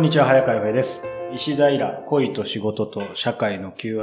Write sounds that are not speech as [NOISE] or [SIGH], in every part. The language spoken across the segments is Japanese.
こんにちは、早川洋平です。石平、恋と仕事と社会の Q&A。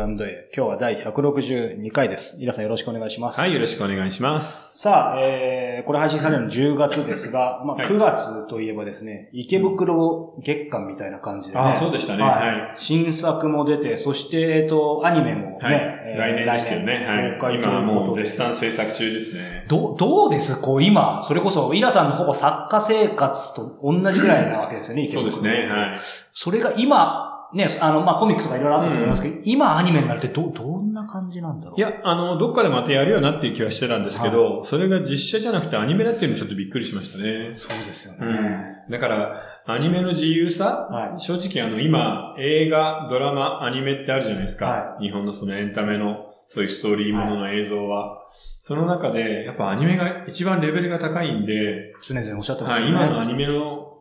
今日は第162回です。イラさんよろしくお願いします。はい、よろしくお願いします。さあ、えー、これ配信されるの10月ですが、まあ、はい9月といえばですね、池袋月間みたいな感じでね。あそうでしたねはいはい新作も出て、そして、えっと、アニメもね、はい。えー来年ですけどね。公開はい。今はもう絶賛賛制作中ですね。どう、どうです？こう今、それこそ、イラさんのほぼ作家生活と同じぐらいなわけですよね、池袋そうですね。はい。それが今、ね、あの、まあ、コミックとかいろいろあると思いますけど、今アニメになるってど、どんな感じなんだろうい、や、あの、どっかでまたやるよなっていう気はしてたんですけど、それが実写じゃなくてアニメだっていうのちょっとびっくりしましたね。そうですよね。うん。だから、アニメの自由さ、はい正直あの、今、映画、ドラマ、アニメってあるじゃないですか。は日本のそのエンタメの、そういうストーリーものの映像は。その中で、やっぱアニメが一番レベルが高いんで、常々おっしゃってますはい、よね。今のアニメの、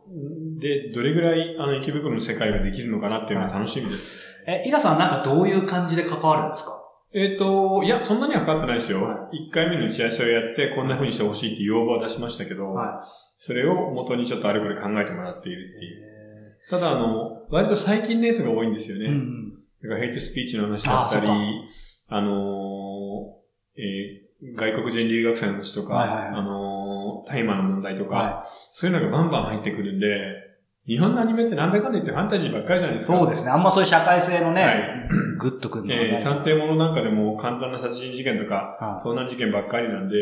で、どれぐらい、あの、池袋の世界ができるのかなっていうのが楽しみです。え、イラさんなんかどういう感じで関わるんですか？えっ、と、いや、そんなにはかかってないですよ。は一、回目の打ち合わせをやって、こんな風にしてほしいって要望は出しましたけど、はそれを元にちょっとあれこれ考えてもらっているっていう。ただ、あの、割と最近のやつが多いんですよね。うんうん。だからヘイトスピーチの話だったりあのーえー外国人留学生の話とか、はいはいはいあのー大麻の問題とか、はそういうのがバンバン入ってくるんで、日本のアニメってなんだかんだ言ってファンタジーばっかりじゃないですか。そうですね。あんまそういう社会性のね、はい [CLEARS THROAT] グッとくるのがね。えー探偵物なんかでも簡単な殺人事件とか、は盗難事件ばっかりなんで、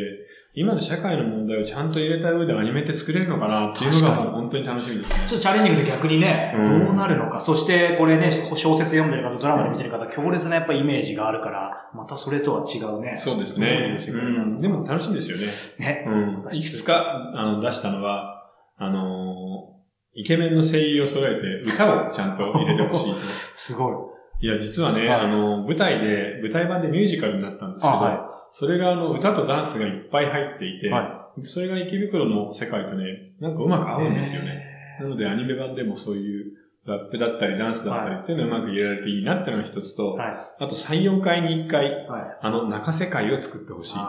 今の社会の問題をちゃんと入れた上でアニメって作れるのかなっていうのが本当に楽しみです。ちょっとチャレンジングで逆にね、うんどうなるのか。そして、これね、小説読んでる方、ドラマで見てる方、強烈なやっぱイメージがあるから、またそれとは違うね。そうですね。うん。でも楽しみですよね。ね。うん。いくつか、あの、出したのは、あのーイケメンの声優を揃えて歌をちゃんと入れてほしいと。[LAUGHS] すごい。いや、実はね、はいあの、舞台で、舞台版でミュージカルになったんですけど、あはそれがあの、歌とダンスがいっぱい入っていて、はそれが池袋の世界とね、なんかうまく合うんですよね。なのでアニメ版でもそういうラップだったりダンスだったりっていうのをうまく入れられていいなっていうのが一つと、はい。あと3、4回に1回、はい。あの、中世界を作ってほしいという。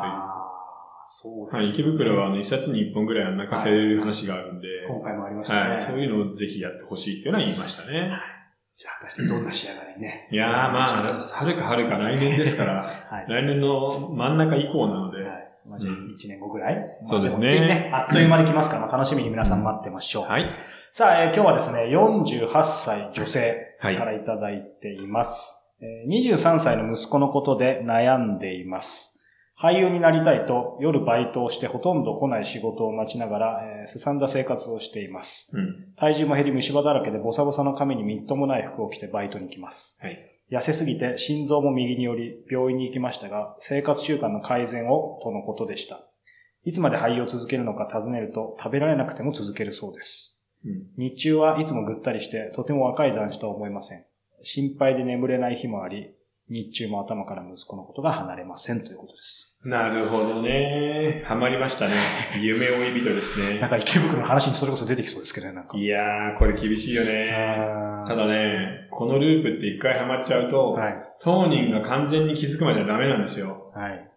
そうはい、です池袋はあの、一冊に一本ぐらいは泣かせる話があるんで、今回もありましたね。はい、そういうのをぜひやってほしいっていうのは言いましたね。じゃあ、果たしてどんな仕上がりにね。いやーまあ、春か春か来年ですから、[LAUGHS] はい。来年の真ん中以降なので、はい。まあ、じゃあ、1年後ぐらい、そうですねね。あっという間に来ますから、楽しみに皆さん待ってましょう。はい。さあ、えー今日はですね、48歳女性はいからいただいています。えー23歳の息子のことで悩んでいます。俳優になりたいと夜バイトをしてほとんど来ない仕事を待ちながら、えー、すさんだ生活をしています。うん。体重も減り虫歯だらけでボサボサの髪にみっともない服を着てバイトに来ます。はい。痩せすぎて心臓も右により病院に行きましたが、生活習慣の改善をとのことでした。いつまで俳優を続けるのか尋ねると食べられなくても続けるそうです。うん。日中はいつもぐったりしてとても若い男子とは思えません。心配で眠れない日もあり、日中も頭から息子のことが離れませんということです。なるほどね。ハマりましたね。[LAUGHS] 夢追い人ですねなん。か池袋の話にそれこそ出てきそうですけどね、なんか。いやー、これ厳しいよね。ただね、このループって一回ハマっちゃうと、はい。当人が完全に気づくまではダメなんですよ。はい。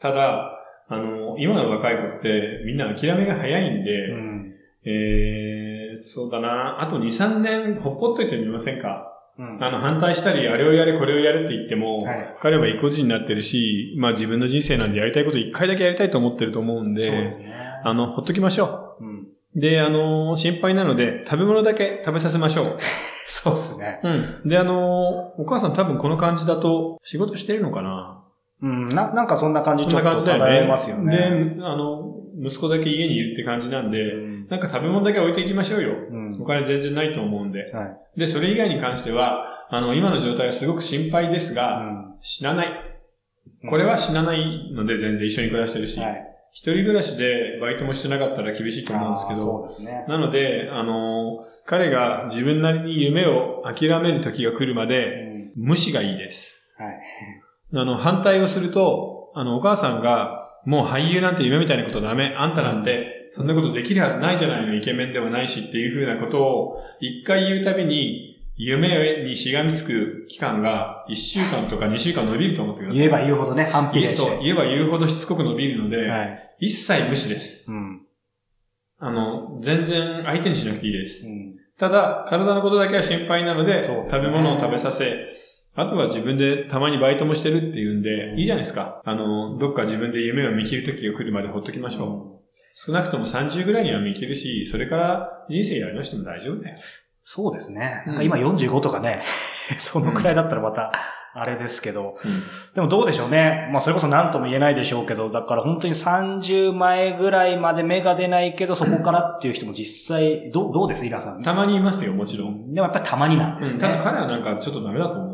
ただ、あの、今の若い子ってみんな諦めが早いんで、うん。えー、そうだな、あと2、3年ほっぽっといてみませんか？うん。あの、反対したり、あれをやれ、これをやれって言っても、はい彼は意固地になってるし、まあ自分の人生なんでやりたいこと一回だけやりたいと思ってると思うんで、そうですね。あの、ほっときましょうん。う。で、あの、心配なので、食べ物だけ食べさせましょう。[LAUGHS] そうですね。うん。で、あの、お母さん多分この感じだと仕事してるのかなうん。な、なんかそんな感じちょっとそんな感じだ漂いよね。ますよね。で、あの、息子だけ家にいるって感じなんで、うん。なんか食べ物だけ置いていきましょうよ。うんお金全然ないと思うんで。はい。で、それ以外に関しては、あの、今の状態はすごく心配ですうが、ん。死なない。これは死なないので全然一緒に暮らしてるし、はい。一人暮らしでバイトもしてなかったら厳しいと思うんですけど、そうですね。なので、あの、彼が自分なりに夢を諦める時が来るまうで、ん。無視がいいです。はい。あの、反対をすると、あの、お母さんが、もう俳優なんて夢みたいなことダメ。あんたなんて、そんなことできるはずないじゃないの、イケメンでもないしっていうふうなことを、一回言うたびに、夢にしがみつく期間が、1週間とか2週間伸びると思ってください。言えば言うほどね、反比例して。そう、言えば言うほどしつこく伸びるので、はい。一切無視です。うん。あの、全然相手にしなくていいです。うん。ただ、体のことだけは心配なので、ですね食べ物を食べさせ、あとは自分でたまにバイトもしてるっていうんで、いいじゃないですか。あの、どっか自分で夢を見切る時が来るまでほっときましょう。少なくとも30ぐらいには見切るし、それから人生やりましても大丈夫だよ。そうですね。うんなんか今45とかね、[LAUGHS] そのくらいだったらまた、あれですけど、でもどうでしょうね。まあそれこそ何とも言えないでしょうけど、だから本当に30前ぐらいまで芽が出ないけど、そこからっていう人も実際、どう、どうです？イラさん。たまにいますよ、もちろん。でもやっぱりたまになんですうんただね。彼はなんかちょっとダメだと思う。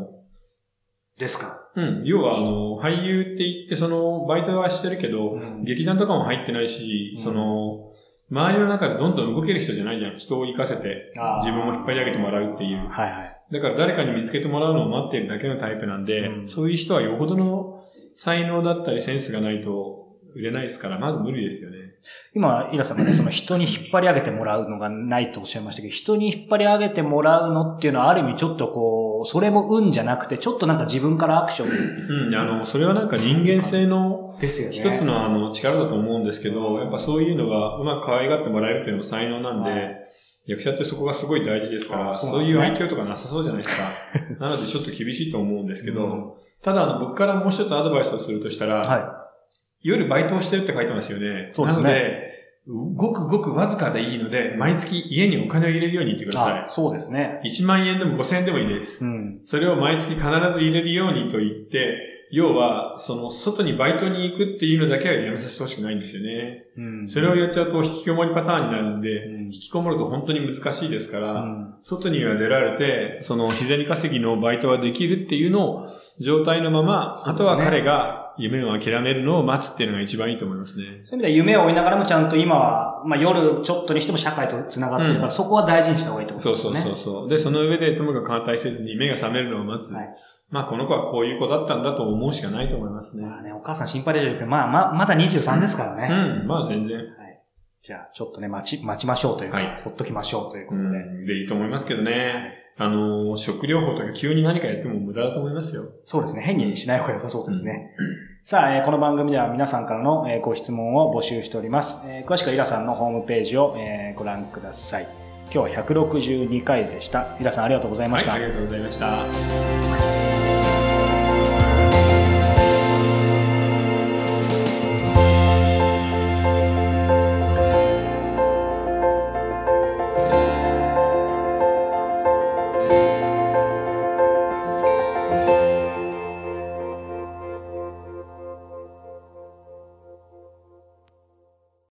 ですか？うん。要は、あの、俳優って言って、その、バイトはしてるけど、うん劇団とかも入ってないし、うんその、周りの中でどんどん動ける人じゃないじゃん。人を生かせて、自分を引っ張り上げてもらうっていう。はいはい。だから誰かに見つけてもらうのを待っているだけのタイプなんで、うんそういう人はよほどの才能だったりセンスがないと売れないですから、まず無理ですよね。今、イラさんがね、[CLEARS THROAT] その人に引っ張り上げてもらうのがないとおっしゃいましたけど、人に引っ張り上げてもらうのっていうのはある意味ちょっとこう、それも運じゃなくて、ちょっとなんか自分からアクションうん、あの、それはなんか人間性のですよね。一つのあの力だと思うんですけど、やっぱそういうのがうまく可愛がってもらえるっていうのも才能なんで、はい役者ってそこがすごい大事ですから、あそういう愛嬌とかなさそうじゃないですか。[LAUGHS] なのでちょっと厳しいと思うんですけど、うんただあの僕からもう一つアドバイスをするとしたら、は夜バイトをしてるって書いてますよね。そうですねなので、ごくごくわずかでいいので、毎月家にお金を入れるように言ってくい。ださあ、そうですね。い。1万円でも5000円でもいいです。うん。それを毎月必ず入れるようにと言って、要は、その、外にバイトに行くっていうのだけはやめさせてほしくないんですよね。うん。それをやっちゃうと引きこもりパターンになるんで、うん引きこもると本当に難しいですから、うん外には出られて、その日銭稼ぎのバイトはできるっていうのを状態のまま、ねあとは彼が夢を諦めるのを待つっていうのが一番いいと思いますね。そういう意味では夢を追いながらもちゃんと今は、まあ夜ちょっとにしても社会と繋がってるから、うんそこは大事にした方がいいとそうですよね。そうそうそう。で、その上でともかく反対せずに目が覚めるのを待つ。はいまあこの子はこういう子だったんだと思うしかないと思いますね。まあね、お母さん心配でしょうけど、まあまあ、まだ23ですからね。うん、まあ全然。じゃあ、ちょっとね、待ち、待ちましょうというか、はいほっときましょうというこうとで。ん、でいいと思いますけどね。あの、食療法とか急に何かやっても無駄だと思いますよ。そうですね。変にしない方が良さそうですね。さあ、えーこの番組では皆さんからの、えーご質問を募集しております。えー詳しくはイラさんのホームページを、えーご覧ください。今日は162回でした。イラさんありがとうございました。はい、ありがとうございました。